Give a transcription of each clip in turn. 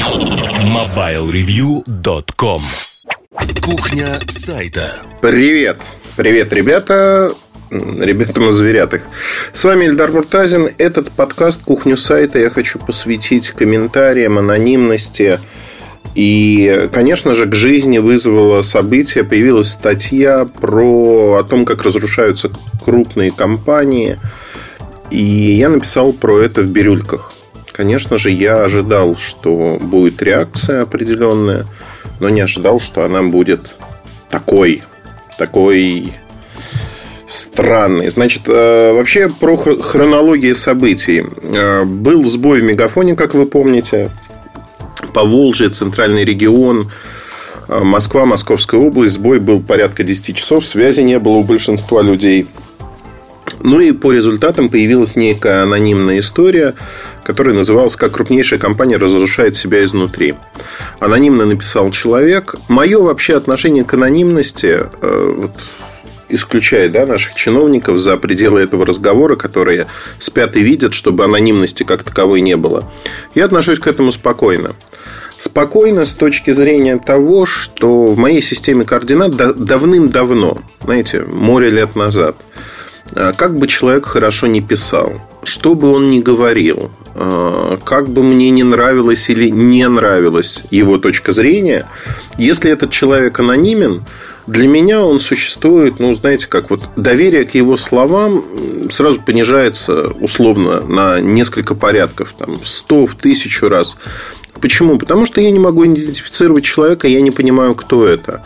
MobileReview.com Кухня сайта Привет! Привет, ребята! Ребятам и зверятых. С вами Эльдар Муртазин. Этот подкаст «Кухню сайта» я хочу посвятить комментариям, анонимности. И, конечно же, к жизни вызвало событие. Появилась статья про о том, как разрушаются крупные компании. И я написал про это в бирюльках. Конечно же, я ожидал, что будет реакция определенная, но не ожидал, что она будет такой, такой странный. Значит, э, вообще про хронологию событий. Э, был сбой в мегафоне, как вы помните. По Волжье, центральный регион, э, Москва, Московская область. Сбой был порядка 10 часов. Связи не было у большинства людей. Ну и по результатам появилась некая анонимная история который назывался «Как крупнейшая компания разрушает себя изнутри». Анонимно написал человек. Мое вообще отношение к анонимности, э, вот, исключая да, наших чиновников за пределы этого разговора, которые спят и видят, чтобы анонимности как таковой не было. Я отношусь к этому спокойно. Спокойно с точки зрения того, что в моей системе координат давным-давно, знаете, море лет назад, как бы человек хорошо не писал, что бы он ни говорил, э, как бы мне не нравилось или не нравилась его точка зрения, если этот человек анонимен, для меня он существует, ну, знаете, как вот доверие к его словам сразу понижается условно на несколько порядков, там, в сто, в тысячу раз. Почему? Потому что я не могу идентифицировать человека, я не понимаю, кто это.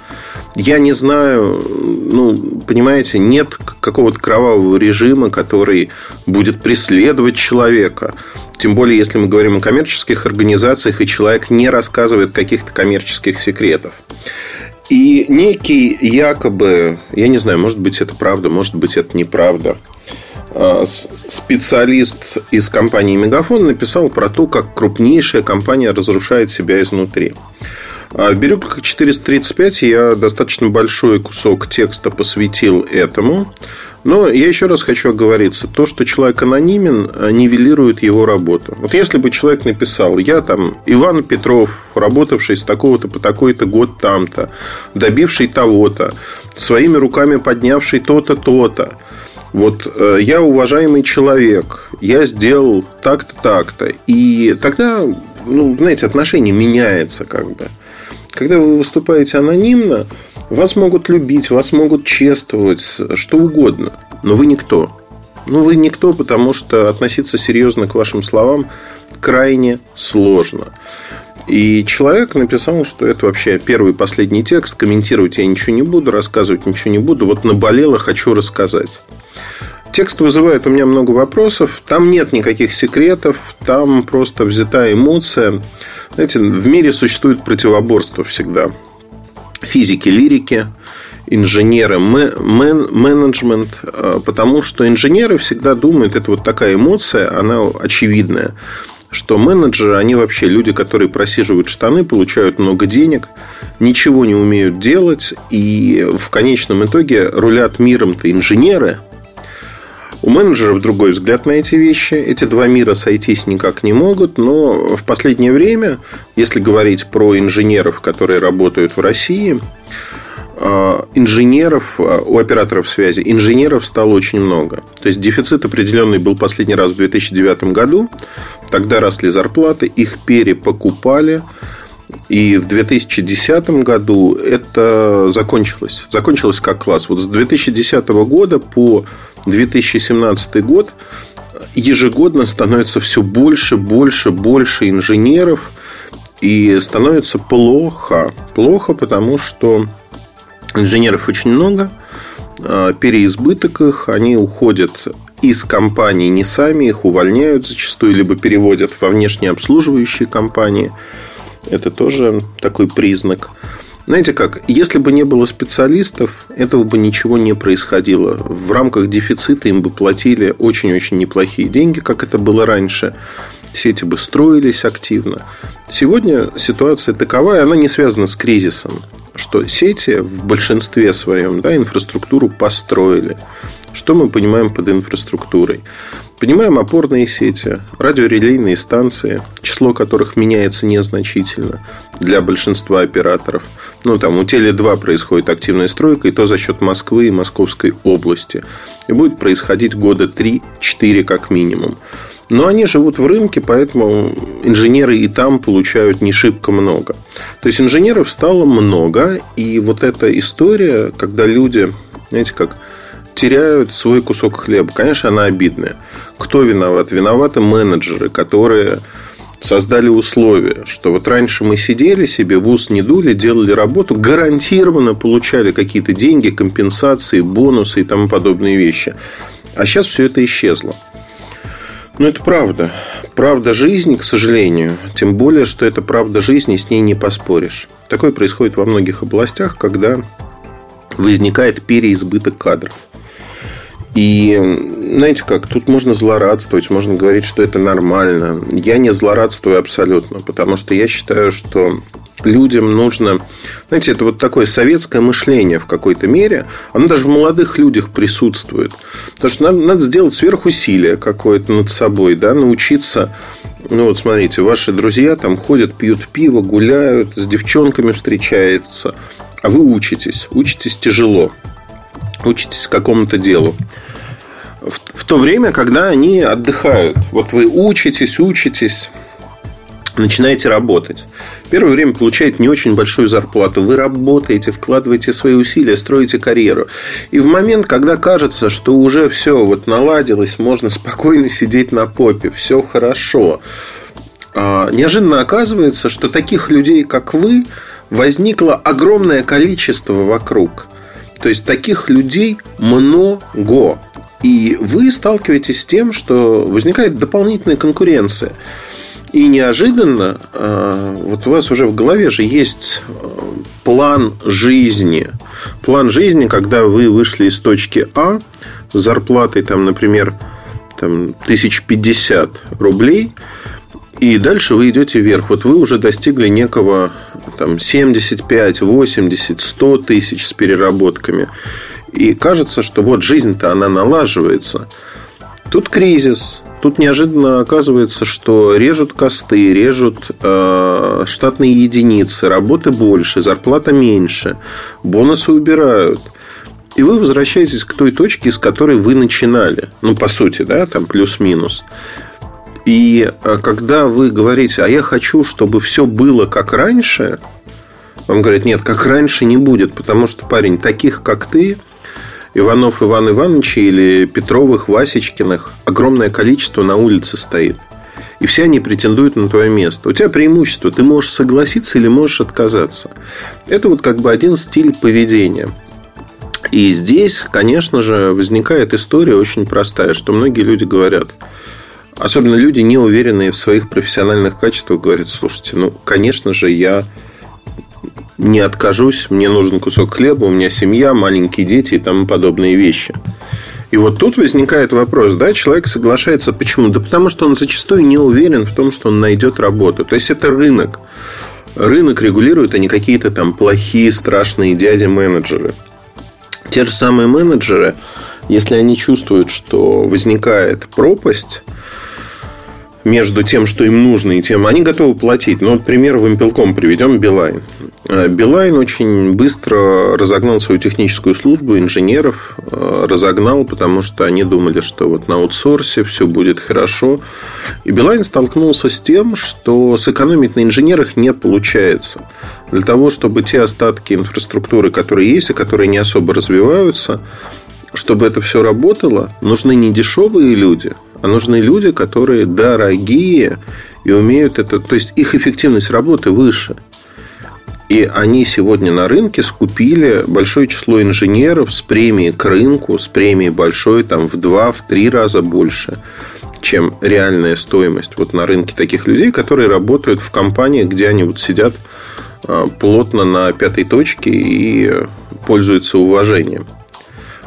Я не знаю, ну, понимаете, нет какого-то кровавого режима, который будет преследовать человека. Тем более, если мы говорим о коммерческих организациях, и человек не рассказывает каких-то коммерческих секретов. И некий якобы, я не знаю, может быть это правда, может быть это неправда, специалист из компании Мегафон написал про то, как крупнейшая компания разрушает себя изнутри. А в Бирюках 435 я достаточно большой кусок текста посвятил этому. Но я еще раз хочу оговориться. То, что человек анонимен, э, нивелирует его работу. Вот если бы человек написал, я там Иван Петров, работавший с такого-то по такой-то год там-то, добивший того-то, своими руками поднявший то-то, то-то. Вот э, я уважаемый человек, я сделал так-то, так-то. И тогда, ну, знаете, отношение меняется как бы. Когда вы выступаете анонимно, вас могут любить, вас могут чествовать, что угодно. Но вы никто. Ну, вы никто, потому что относиться серьезно к вашим словам крайне сложно. И человек написал, что это вообще первый и последний текст. Комментировать я ничего не буду, рассказывать ничего не буду. Вот наболело, хочу рассказать. Текст вызывает у меня много вопросов. Там нет никаких секретов. Там просто взята эмоция. Знаете, в мире существует противоборство всегда. Физики, лирики, инженеры, мен, менеджмент, а, потому что инженеры всегда думают, это вот такая эмоция, она очевидная, что менеджеры, они вообще люди, которые просиживают штаны, получают много денег, ничего не умеют делать, и в конечном итоге рулят миром-то инженеры – у менеджеров другой взгляд на эти вещи. Эти два мира сойтись никак не могут. Но в последнее время, если говорить про инженеров, которые работают в России, а, инженеров, а, у операторов связи, инженеров стало очень много. То есть дефицит определенный был последний раз в 2009 году. Тогда росли зарплаты, их перепокупали. И в 2010 году это закончилось. Закончилось как класс. Вот с 2010 года по 2017 год ежегодно становится все больше, больше, больше инженеров. И становится плохо. Плохо, потому что инженеров очень много, а, переизбыток их, они уходят из компании не сами, их увольняют зачастую, либо переводят во внешне обслуживающие компании. Это тоже такой признак. Знаете как, если бы не было специалистов, этого бы ничего не происходило. В рамках дефицита им бы платили очень-очень неплохие деньги, как это было раньше. Сети бы строились активно. Сегодня ситуация таковая, она не связана с кризисом, что сети в большинстве своем да, инфраструктуру построили. Что мы понимаем под инфраструктурой? Понимаем опорные сети, радиорелейные станции, число которых меняется незначительно для большинства операторов. Ну, там у Теле2 происходит активная стройка, и то за счет Москвы и Московской области. И будет происходить года 3-4 как минимум. Но они живут в рынке, поэтому инженеры и там получают не шибко много. То есть инженеров стало много, и вот эта история, когда люди, знаете, как теряют свой кусок хлеба. Конечно, она обидная. Кто виноват? Виноваты менеджеры, которые создали условия, что вот раньше мы сидели себе, в ус не дули, делали работу, гарантированно получали какие-то деньги, компенсации, бонусы и тому подобные вещи. А сейчас все это исчезло. Ну, это правда. Правда жизни, к сожалению. Тем более, что это правда жизни, с ней не поспоришь. Такое происходит во многих областях, когда возникает переизбыток кадров. И знаете как, тут можно злорадствовать, можно говорить, что это нормально. Я не злорадствую абсолютно, потому что я считаю, что людям нужно... Знаете, это вот такое советское мышление в какой-то мере. Оно даже в молодых людях присутствует. Потому что надо, надо сделать сверхусилие какое-то над собой, да, научиться... Ну, вот смотрите, ваши друзья там ходят, пьют пиво, гуляют, с девчонками встречаются. А вы учитесь. Учитесь тяжело. Учитесь какому-то делу в, в то время, когда они отдыхают. Вот вы учитесь, учитесь, начинаете работать. Первое время получаете не очень большую зарплату. Вы работаете, вкладываете свои усилия, строите карьеру. И в момент, когда кажется, что уже все вот наладилось, можно спокойно сидеть на попе, все хорошо. А, неожиданно оказывается, что таких людей, как вы, возникло огромное количество вокруг. То есть таких людей много. И вы сталкиваетесь с тем, что возникает дополнительная конкуренция. И неожиданно э, вот у вас уже в голове же есть э, план жизни. План жизни, когда вы вышли из точки А с зарплатой, там, например, там, 1050 рублей, и дальше вы идете вверх. Вот вы уже достигли некого там, 75, 80, 100 тысяч с переработками. И кажется, что вот жизнь-то она налаживается. Тут кризис. Тут неожиданно оказывается, что режут косты, режут э, штатные единицы, работы больше, зарплата меньше, бонусы убирают. И вы возвращаетесь к той точке, с которой вы начинали. Ну, по сути, да, там плюс-минус. И э, когда вы говорите, а я хочу, чтобы все было как раньше, вам говорят, нет, как раньше не будет, потому что, парень, таких, как ты, Иванов Иван Иванович или Петровых, Васечкиных огромное количество на улице стоит. И все они претендуют на твое место. У тебя преимущество. Ты можешь согласиться или можешь отказаться. Это вот как бы один стиль поведения. И здесь, конечно же, возникает история очень простая, что многие люди говорят, особенно люди, не уверенные в своих профессиональных качествах, говорят, слушайте, ну, конечно же, я не откажусь, мне нужен кусок хлеба, у меня семья, маленькие дети и тому подобные вещи. И вот тут возникает вопрос, да, человек соглашается, почему? Да потому что он зачастую не уверен в том, что он найдет работу. То есть это рынок. Рынок регулирует, а не какие-то там плохие, страшные дяди-менеджеры. Те же самые менеджеры, если они чувствуют, что возникает пропасть, между тем, что им нужно, и тем, они готовы платить. Ну, вот пример в Импелком приведем Билайн. Э, Билайн очень быстро разогнал свою техническую службу инженеров, э, разогнал, потому что они думали, что вот на аутсорсе все будет хорошо. И Билайн столкнулся с тем, что сэкономить на инженерах не получается. Для того, чтобы те остатки инфраструктуры, которые есть, и которые не особо развиваются, чтобы это все работало, нужны не дешевые люди, а нужны люди, которые дорогие и умеют это. То есть их эффективность работы выше. И они сегодня на рынке скупили большое число инженеров с премией к рынку, с премией большой, там, в два, в три раза больше, чем реальная стоимость вот на рынке таких людей, которые работают в компаниях, где они вот сидят а, плотно на пятой точке и пользуются уважением.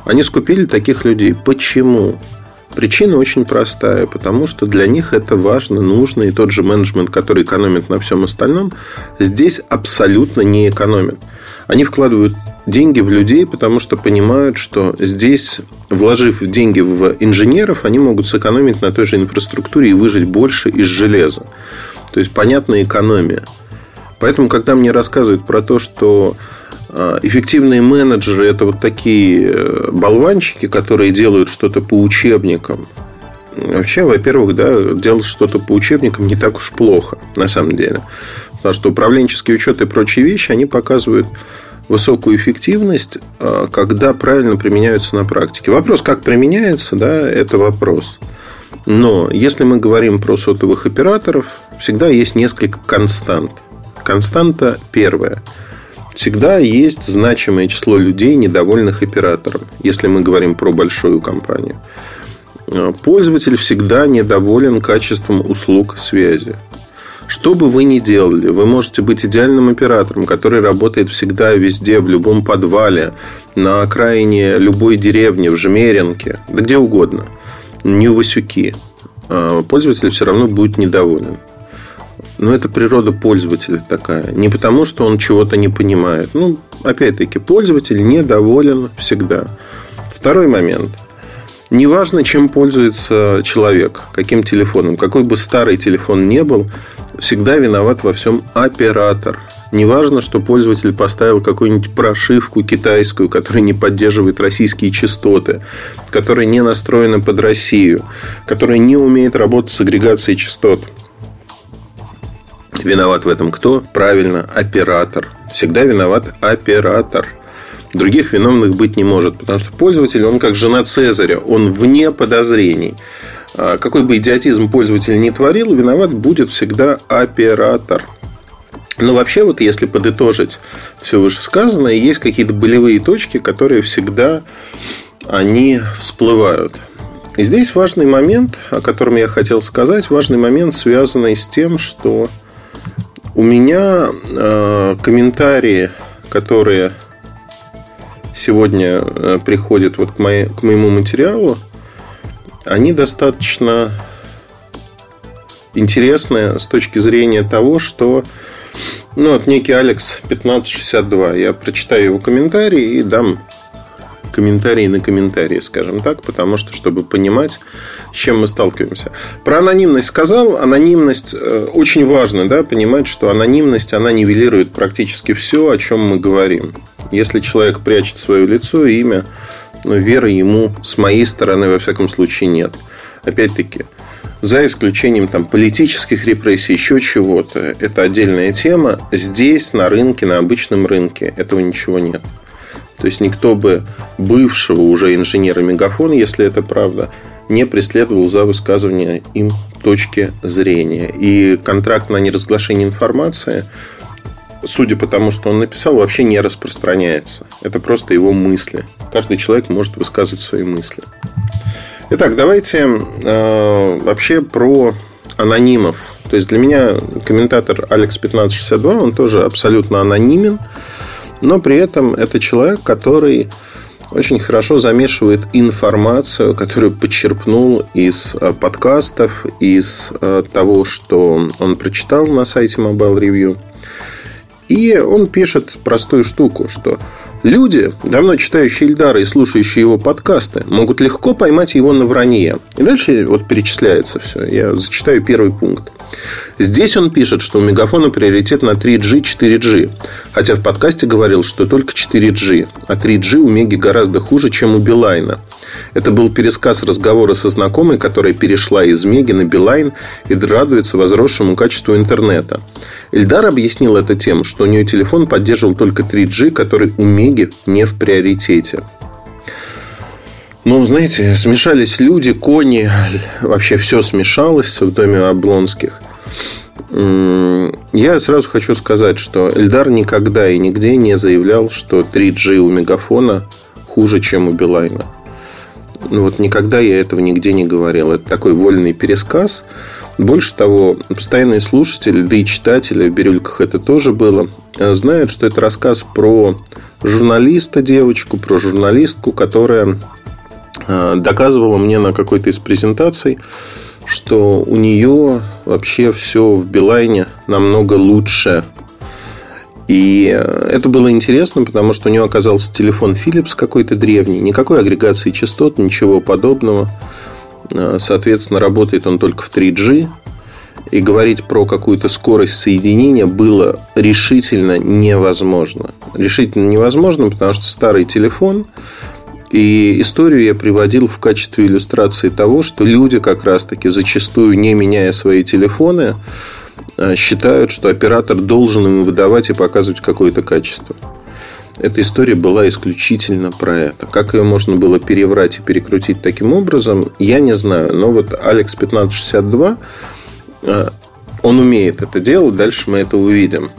Они скупили таких людей. Почему? Причина очень простая, потому что для них это важно, нужно, и тот же менеджмент, который экономит на всем остальном, здесь абсолютно не экономит. Они вкладывают деньги в людей, потому что понимают, что здесь, вложив деньги в инженеров, они могут сэкономить на той же инфраструктуре и выжить больше из железа. То есть, понятная экономия. Поэтому, когда мне рассказывают про то, что эффективные менеджеры – это вот такие э, болванчики, которые делают что-то по учебникам, Вообще, во-первых, да, делать что-то по учебникам не так уж плохо, на самом деле. Потому что управленческий учет и прочие вещи, они показывают высокую эффективность, а, когда правильно применяются на практике. Вопрос, как применяется, да, это вопрос. Но если мы говорим про сотовых операторов, всегда есть несколько констант. Константа первая. Всегда есть значимое число людей, недовольных оператором, если мы говорим про большую компанию. А, пользователь всегда недоволен качеством услуг связи. Что бы вы ни делали, вы можете быть идеальным оператором, который работает всегда, везде, в любом подвале, на окраине любой деревни, в Жмеринке, да где угодно, не у Васюки. А пользователь все равно будет недоволен. Но это природа пользователя такая. Не потому, что он чего-то не понимает. Ну, опять-таки, пользователь недоволен всегда. Второй момент – Неважно, чем пользуется человек, каким телефоном, какой бы старый телефон не был, всегда виноват во всем оператор. Неважно, что пользователь поставил какую-нибудь прошивку китайскую, которая не поддерживает российские частоты, которая не настроена под Россию, которая не умеет работать с агрегацией частот. Виноват в этом кто? Правильно, оператор. Всегда виноват оператор. Других виновных быть не может, потому что пользователь, он как жена Цезаря, он вне подозрений. А какой бы идиотизм пользователь не творил, виноват будет всегда оператор. Но вообще, вот если подытожить все вышесказанное, есть какие-то болевые точки, которые всегда они всплывают. И здесь важный момент, о котором я хотел сказать, важный момент, связанный с тем, что у меня э, комментарии, которые сегодня э, приходят вот к, моей, к моему материалу, они достаточно интересны с точки зрения того, что ну, вот некий Алекс 1562. Я прочитаю его комментарий и дам комментарии на комментарии, скажем так, потому что, чтобы понимать, с чем мы сталкиваемся. Про анонимность сказал. Анонимность э, очень важно, да, понимать, что анонимность, она нивелирует практически все, о чем мы говорим. Если человек прячет свое лицо и имя, но ну, веры ему с моей стороны, во всяком случае, нет. Опять-таки, за исключением там, политических репрессий, еще чего-то. Это отдельная тема. Здесь, на рынке, на обычном рынке, этого ничего нет. То есть никто бы бывшего уже инженера Мегафона, если это правда, не преследовал за высказывание им точки зрения. И контракт на неразглашение информации судя по тому, что он написал, вообще не распространяется. Это просто его мысли. Каждый человек может высказывать свои мысли. Итак, давайте э, вообще про анонимов. То есть для меня комментатор Алекс 1562, он тоже абсолютно анонимен, но при этом это человек, который очень хорошо замешивает информацию, которую подчерпнул из э, подкастов, из э, того, что он прочитал на сайте Mobile Review. И он пишет простую штуку, что люди, давно читающие Ильдара и слушающие его подкасты, могут легко поймать его на вранье. И дальше вот перечисляется все. Я зачитаю первый пункт. Здесь он пишет, что у Мегафона приоритет на 3G, 4G. Хотя в подкасте говорил, что только 4G. А 3G у Меги гораздо хуже, чем у Билайна. Это был пересказ разговора со знакомой, которая перешла из Меги на Билайн и радуется возросшему качеству интернета. Эльдар объяснил это тем, что у нее телефон поддерживал только 3G, который у Меги не в приоритете. Ну, знаете, смешались люди, кони, вообще все смешалось в доме Облонских. Я сразу хочу сказать, что Эльдар никогда и нигде не заявлял, что 3G у Мегафона хуже, чем у Билайна. Ну вот никогда я этого нигде не говорил. Это такой вольный пересказ. Больше того, постоянные слушатели, да и читатели, в Бирюльках это тоже было, знают, что это рассказ про журналиста девочку, про журналистку, которая э, доказывала мне на какой-то из презентаций, что у нее вообще все в Билайне намного лучше. И это было интересно, потому что у него оказался телефон Philips какой-то древний, никакой агрегации частот, ничего подобного. Соответственно, работает он только в 3G. И говорить про какую-то скорость соединения было решительно невозможно. Решительно невозможно, потому что старый телефон, и историю я приводил в качестве иллюстрации того, что люди как раз-таки зачастую, не меняя свои телефоны, э, считают, что оператор должен им выдавать и показывать какое-то качество. Эта история была исключительно про это. Как ее можно было переврать и перекрутить таким образом, я не знаю. Но вот Алекс 1562, э, он умеет это делать, дальше мы это увидим.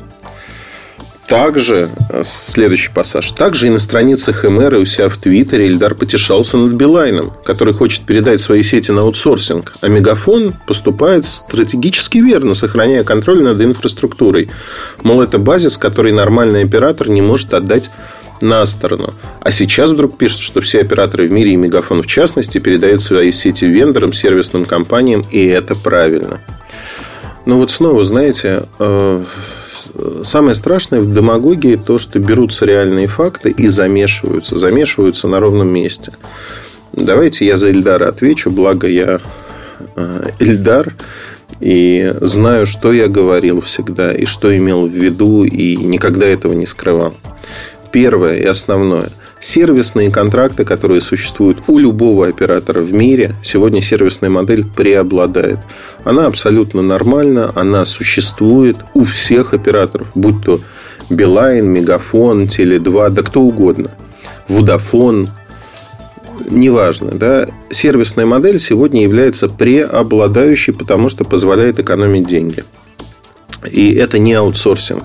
Также, э, следующий пассаж, также и на страницах МР и у себя в Твиттере Ильдар потешался над Билайном, который хочет передать свои сети на аутсорсинг, а Мегафон поступает стратегически верно, сохраняя контроль над инфраструктурой. Мол, это базис, который нормальный оператор не может отдать на сторону. А сейчас вдруг пишут, что все операторы в мире и Мегафон в частности передают свои сети вендорам, сервисным компаниям, и это правильно. Ну вот снова, знаете, э, самое страшное в демагогии то, что берутся реальные факты и замешиваются. Замешиваются на ровном месте. Давайте я за Эльдара отвечу, благо я э, Эльдар и знаю, что я говорил всегда и что имел в виду, и никогда этого не скрывал. Первое и основное. Сервисные контракты, которые существуют у любого оператора в мире, сегодня сервисная модель преобладает. Она абсолютно нормальна, она существует у всех операторов, будь то Билайн, Мегафон, Теле2, да кто угодно. Vodafone, неважно, да, сервисная модель сегодня является преобладающей, потому что позволяет экономить деньги. И это не аутсорсинг.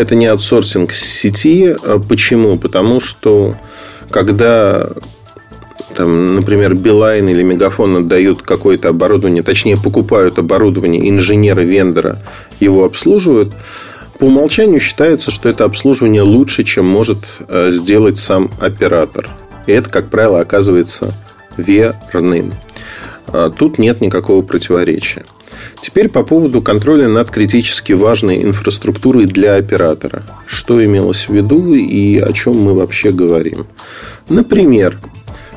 Это не аутсорсинг сети. А почему? Потому что когда там, например, Билайн или Мегафон отдают какое-то оборудование, точнее, покупают оборудование инженера, вендора, его обслуживают, по умолчанию считается, что это обслуживание лучше, чем может э, сделать сам оператор. И это, как правило, оказывается верным. А тут нет никакого противоречия. Теперь по поводу контроля над критически важной инфраструктурой для оператора. Что имелось в виду и о чем мы вообще говорим? Например,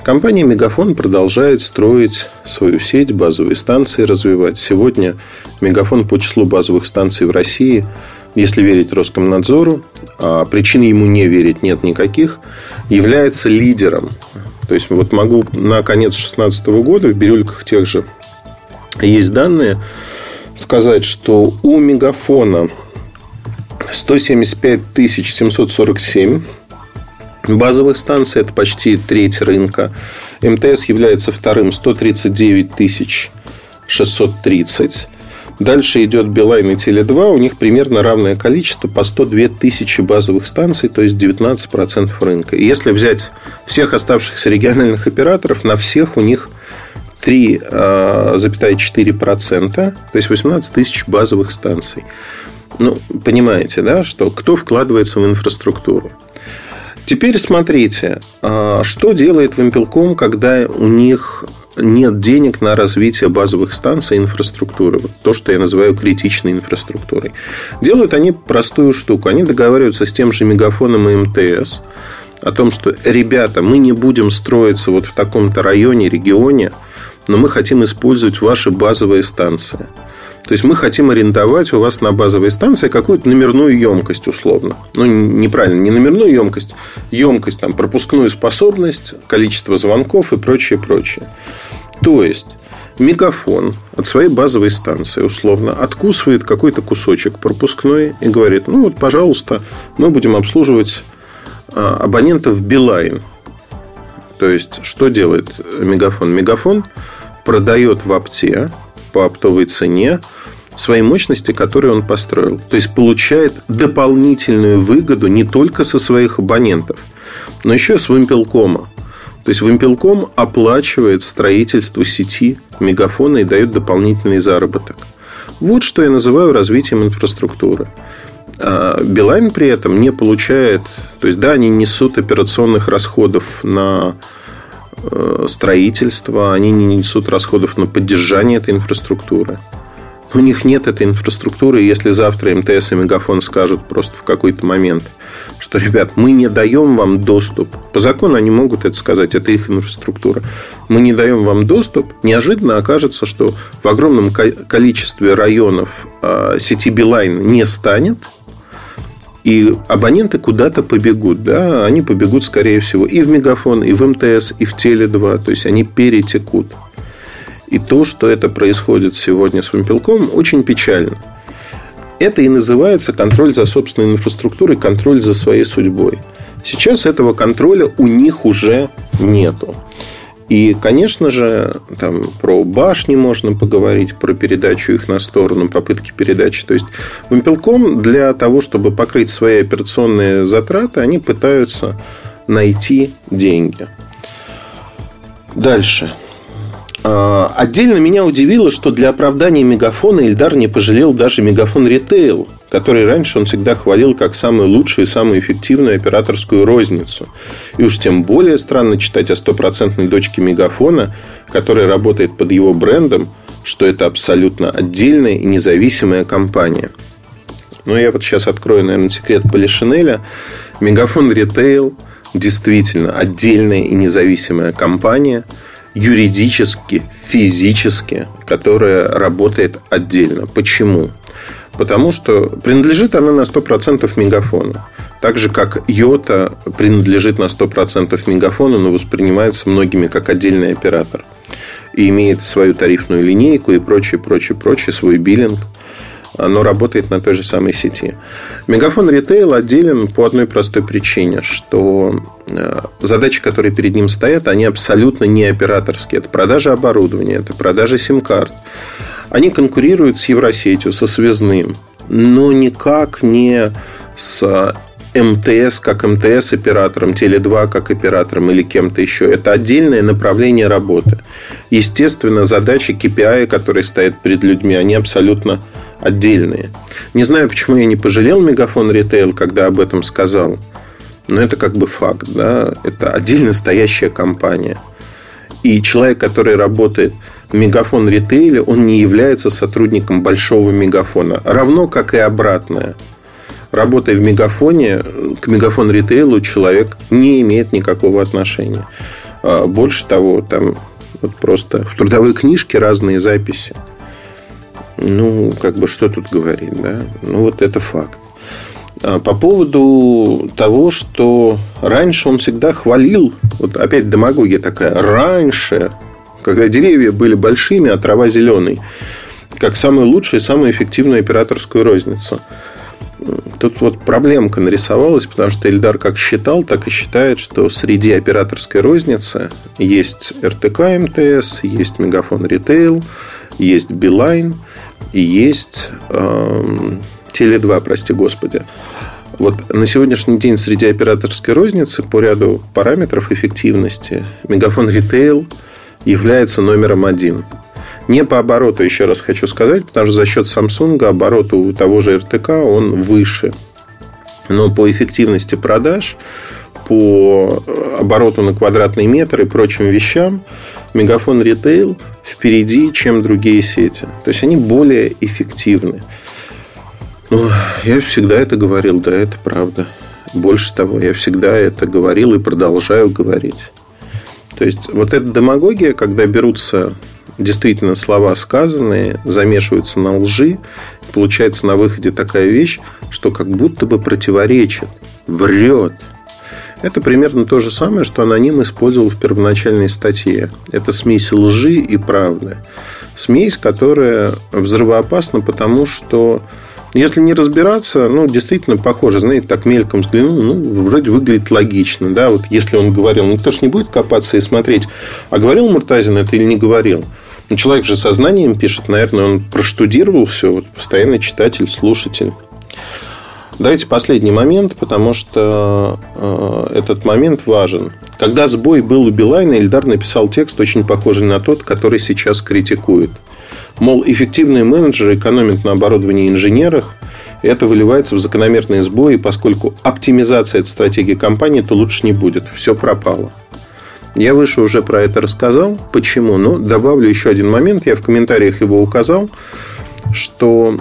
компания Мегафон продолжает строить свою сеть, базовые станции развивать. Сегодня Мегафон по числу базовых станций в России, если верить Роскомнадзору, а причин ему не верить нет никаких, является лидером. То есть, вот могу на конец 2016 года в бирюльках тех же есть данные, сказать, что у Мегафона 175 747 базовых станций, это почти треть рынка. МТС является вторым, 139 630. Дальше идет Билайн и Теле2. У них примерно равное количество по 102 тысячи базовых станций, то есть 19% рынка. И если взять всех оставшихся региональных операторов, на всех у них 3,4%, а, то есть 18 тысяч базовых станций. Ну, понимаете, да, что кто вкладывается в инфраструктуру. Теперь смотрите, а, что делает Вимпелком, когда у них нет денег на развитие базовых станций инфраструктуры. То, что я называю критичной инфраструктурой. Делают они простую штуку. Они договариваются с тем же Мегафоном и МТС о том, что, ребята, мы не будем строиться вот в таком-то районе, регионе, но мы хотим использовать ваши базовые станции. То есть мы хотим арендовать у вас на базовой станции какую-то номерную емкость условно. Ну, неправильно, не номерную емкость, емкость, там, пропускную способность, количество звонков и прочее, прочее. То есть Мегафон от своей базовой станции условно откусывает какой-то кусочек пропускной и говорит, ну вот, пожалуйста, мы будем обслуживать а, абонентов Билайн. То есть, что делает Мегафон? Мегафон продает в опте по оптовой цене свои мощности, которые он построил. То есть получает дополнительную выгоду не только со своих абонентов, но еще с Вимпелкома. То есть Вимпелком оплачивает строительство сети мегафона и дает дополнительный заработок. Вот что я называю развитием инфраструктуры. А Билайн при этом не получает, то есть да, они несут операционных расходов на Э, строительства, они не несут расходов на поддержание этой инфраструктуры. У них нет этой инфраструктуры. Если завтра МТС и Мегафон скажут просто в какой-то момент, что, ребят, мы не даем вам доступ. По закону они могут это сказать, это их инфраструктура. Мы не даем вам доступ. Неожиданно окажется, что в огромном количестве районов а, сети Билайн не станет. И абоненты куда-то побегут, да, они побегут, скорее всего, и в Мегафон, и в МТС, и в Теле2, то есть они перетекут. И то, что это происходит сегодня с Вимпелком, очень печально. Это и называется контроль за собственной инфраструктурой, контроль за своей судьбой. Сейчас этого контроля у них уже нету. И, конечно же, там про башни можно поговорить, про передачу их на сторону, попытки передачи. То есть, Вимпелком для того, чтобы покрыть свои операционные затраты, они пытаются найти деньги. Дальше. А, отдельно меня удивило, что для оправдания мегафона Ильдар не пожалел даже мегафон ритейл, который раньше он всегда хвалил как самую лучшую и самую эффективную операторскую розницу. И уж тем более странно читать о стопроцентной дочке мегафона, которая работает под его брендом, что это абсолютно отдельная и независимая компания. Но я вот сейчас открою, наверное, секрет Полишинеля. Мегафон Ритейл действительно отдельная и независимая компания – юридически, физически, которая работает отдельно. Почему? Потому что принадлежит она на 100% мегафону. Так же, как Йота принадлежит на 100% мегафону, но воспринимается многими как отдельный оператор. И имеет свою тарифную линейку и прочее, прочее, прочее, свой биллинг – оно работает на той же самой сети. Мегафон ритейл отделен по одной простой причине, что э, задачи, которые перед ним стоят, они абсолютно не операторские. Это продажа оборудования, это продажа сим-карт. Они конкурируют с Евросетью, со связным, но никак не с МТС как МТС оператором, Теле2 как оператором или кем-то еще. Это отдельное направление работы. Естественно, задачи KPI, которые стоят перед людьми, они абсолютно отдельные. Не знаю, почему я не пожалел Мегафон Ритейл, когда об этом сказал. Но это как бы факт. Да? Это отдельно стоящая компания. И человек, который работает в Мегафон Ритейле, он не является сотрудником большого Мегафона. Равно как и обратное. Работая в Мегафоне, к Мегафон Ритейлу человек не имеет никакого отношения. А, больше того, там вот просто в трудовой книжке разные записи. Ну, как бы что тут говорить, да? Ну, вот это факт. А по поводу того, что раньше он всегда хвалил, вот опять демагогия такая, раньше, когда деревья были большими, а трава зеленой, как самую лучшую и самую эффективную операторскую розницу. Тут вот проблемка нарисовалась, потому что Эльдар как считал, так и считает, что среди операторской розницы есть РТК МТС, есть Мегафон Ритейл, есть Билайн и есть э, Теле2, прости господи. Вот на сегодняшний день среди операторской розницы по ряду параметров эффективности Мегафон Ритейл является номером один. Не по обороту, еще раз хочу сказать, потому что за счет Samsung оборот у того же РТК он выше. Но по эффективности продаж, по обороту на квадратный метр и прочим вещам Мегафон Ритейл впереди, чем другие сети. То есть они более эффективны. Ну, я всегда это говорил, да, это правда. Больше того, я всегда это говорил и продолжаю говорить. То есть, вот эта демагогия, когда берутся действительно слова сказанные, замешиваются на лжи, получается на выходе такая вещь, что как будто бы противоречит, врет – это примерно то же самое, что аноним использовал в первоначальной статье. Это смесь лжи и правды. Смесь, которая взрывоопасна, потому что если не разбираться, ну, действительно похоже, знаете, так мельком взглянул, ну, вроде выглядит логично, да, вот если он говорил, ну, кто ж не будет копаться и смотреть, а говорил Муртазин это или не говорил. Ну, человек же сознанием пишет, наверное, он проштудировал все, вот, постоянный читатель, слушатель. Давайте последний момент, потому что э, этот момент важен. Когда сбой был у Билайна, Эльдар написал текст, очень похожий на тот, который сейчас критикует. Мол, эффективные менеджеры экономят на оборудовании инженерах, и это выливается в закономерные сбои, поскольку оптимизация этой стратегии компании, то лучше не будет. Все пропало. Я выше уже про это рассказал. Почему? Ну, добавлю еще один момент. Я в комментариях его указал что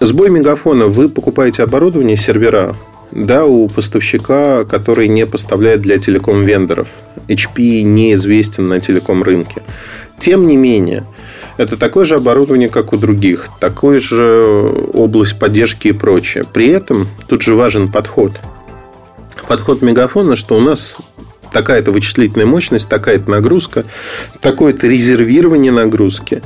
сбой мегафона, вы покупаете оборудование, сервера, да, у поставщика, который не поставляет для телеком-вендоров. HP неизвестен на телеком-рынке. Тем не менее, это такое же оборудование, как у других, такой же область поддержки и прочее. При этом тут же важен подход. Подход мегафона, что у нас такая-то вычислительная мощность, такая-то нагрузка, такое-то резервирование нагрузки.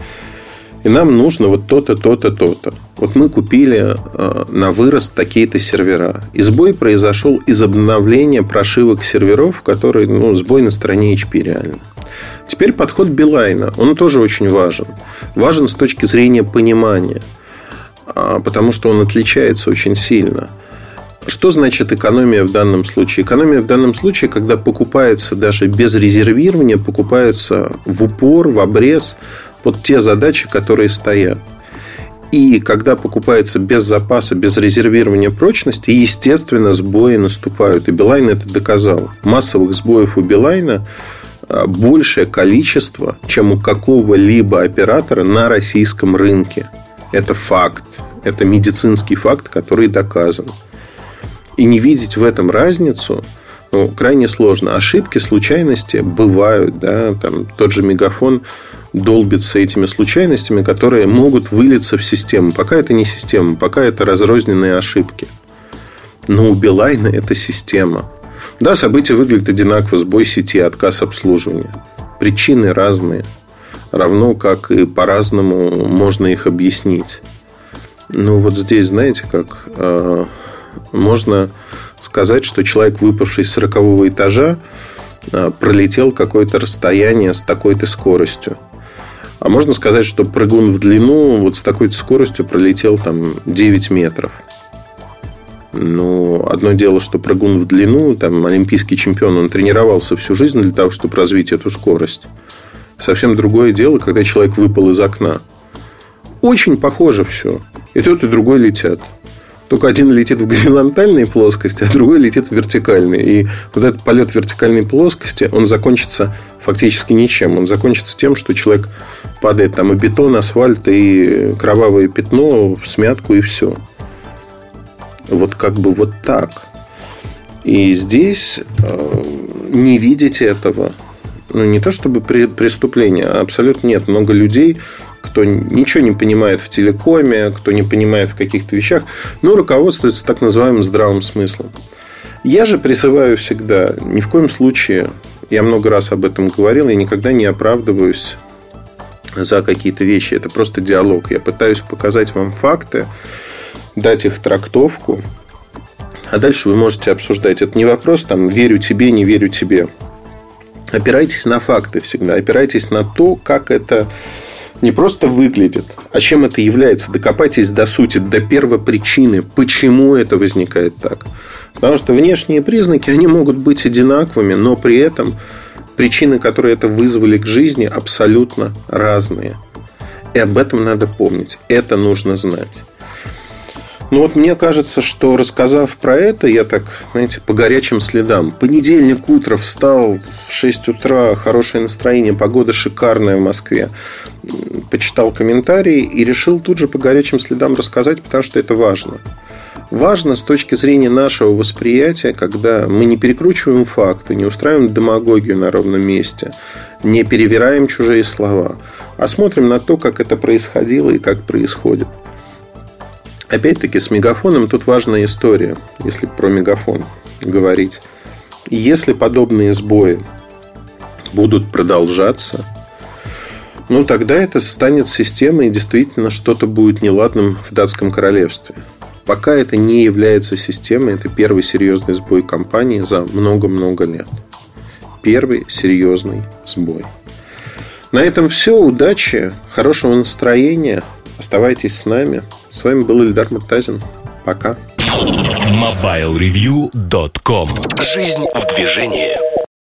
И нам нужно вот то-то, то-то, то-то. Вот мы купили э, на вырост такие-то сервера. И сбой произошел из обновления прошивок серверов, которые, ну, сбой на стороне HP реально. Теперь подход Билайна, он тоже очень важен. Важен с точки зрения понимания, а, потому что он отличается очень сильно. Что значит экономия в данном случае? Экономия в данном случае, когда покупается даже без резервирования, покупается в упор, в обрез под те задачи, которые стоят. И когда покупается без запаса, без резервирования прочности, естественно, сбои наступают. И Билайн это доказал. Массовых сбоев у Билайна а, большее количество, чем у какого-либо оператора на российском рынке. Это факт. Это медицинский факт, который доказан. И не видеть в этом разницу ну, крайне сложно. Ошибки, случайности бывают. Да? Там, тот же мегафон долбится этими случайностями, которые могут вылиться в систему. Пока это не система, пока это разрозненные ошибки. Но у Билайна это система. Да, события выглядят одинаково. Сбой сети, отказ обслуживания. Причины разные. Равно как и по-разному можно их объяснить. Ну, вот здесь, знаете, как э, можно сказать, что человек, выпавший с 40 этажа, э, пролетел какое-то расстояние с такой-то скоростью. А можно сказать, что прыгун в длину вот с такой скоростью пролетел там 9 метров. Ну, одно дело, что прыгун в длину, там, олимпийский чемпион, он тренировался всю жизнь для того, чтобы развить эту скорость. Совсем другое дело, когда человек выпал из окна. Очень похоже все. И тот, и другой летят. Только один летит в горизонтальной плоскости, а другой летит в вертикальной. И вот этот полет в вертикальной плоскости, он закончится фактически ничем. Он закончится тем, что человек падает там и бетон, асфальт, и кровавое пятно, смятку, и все. Вот как бы вот так. И здесь э, не видеть этого, ну, не то чтобы преступление, а абсолютно нет. Много людей кто ничего не понимает в телекоме, кто не понимает в каких-то вещах, но руководствуется так называемым здравым смыслом. Я же призываю всегда, ни в коем случае, я много раз об этом говорил, я никогда не оправдываюсь за какие-то вещи. Это просто диалог. Я пытаюсь показать вам факты, дать их трактовку, а дальше вы можете обсуждать. Это не вопрос, там, верю тебе, не верю тебе. Опирайтесь на факты всегда. Опирайтесь на то, как это не просто выглядит, а чем это является. Докопайтесь до сути, до первой причины, почему это возникает так. Потому что внешние признаки, они могут быть одинаковыми, но при этом причины, которые это вызвали к жизни, абсолютно разные. И об этом надо помнить. Это нужно знать. Ну вот мне кажется, что рассказав про это, я так, знаете, по горячим следам. Понедельник утро встал в 6 утра, хорошее настроение, погода шикарная в Москве. Почитал комментарии и решил тут же по горячим следам рассказать, потому что это важно. Важно с точки зрения нашего восприятия, когда мы не перекручиваем факты, не устраиваем демагогию на ровном месте, не перевираем чужие слова, а смотрим на то, как это происходило и как происходит. Опять-таки, с мегафоном тут важная история, если про мегафон говорить. Если подобные сбои будут продолжаться, ну, тогда это станет системой, и действительно что-то будет неладным в датском королевстве. Пока это не является системой, это первый серьезный сбой компании за много-много лет. Первый серьезный сбой. На этом все. Удачи, хорошего настроения. Оставайтесь с нами. С вами был Ильдар Муртазин. Пока. MobileReview.com Жизнь в движении.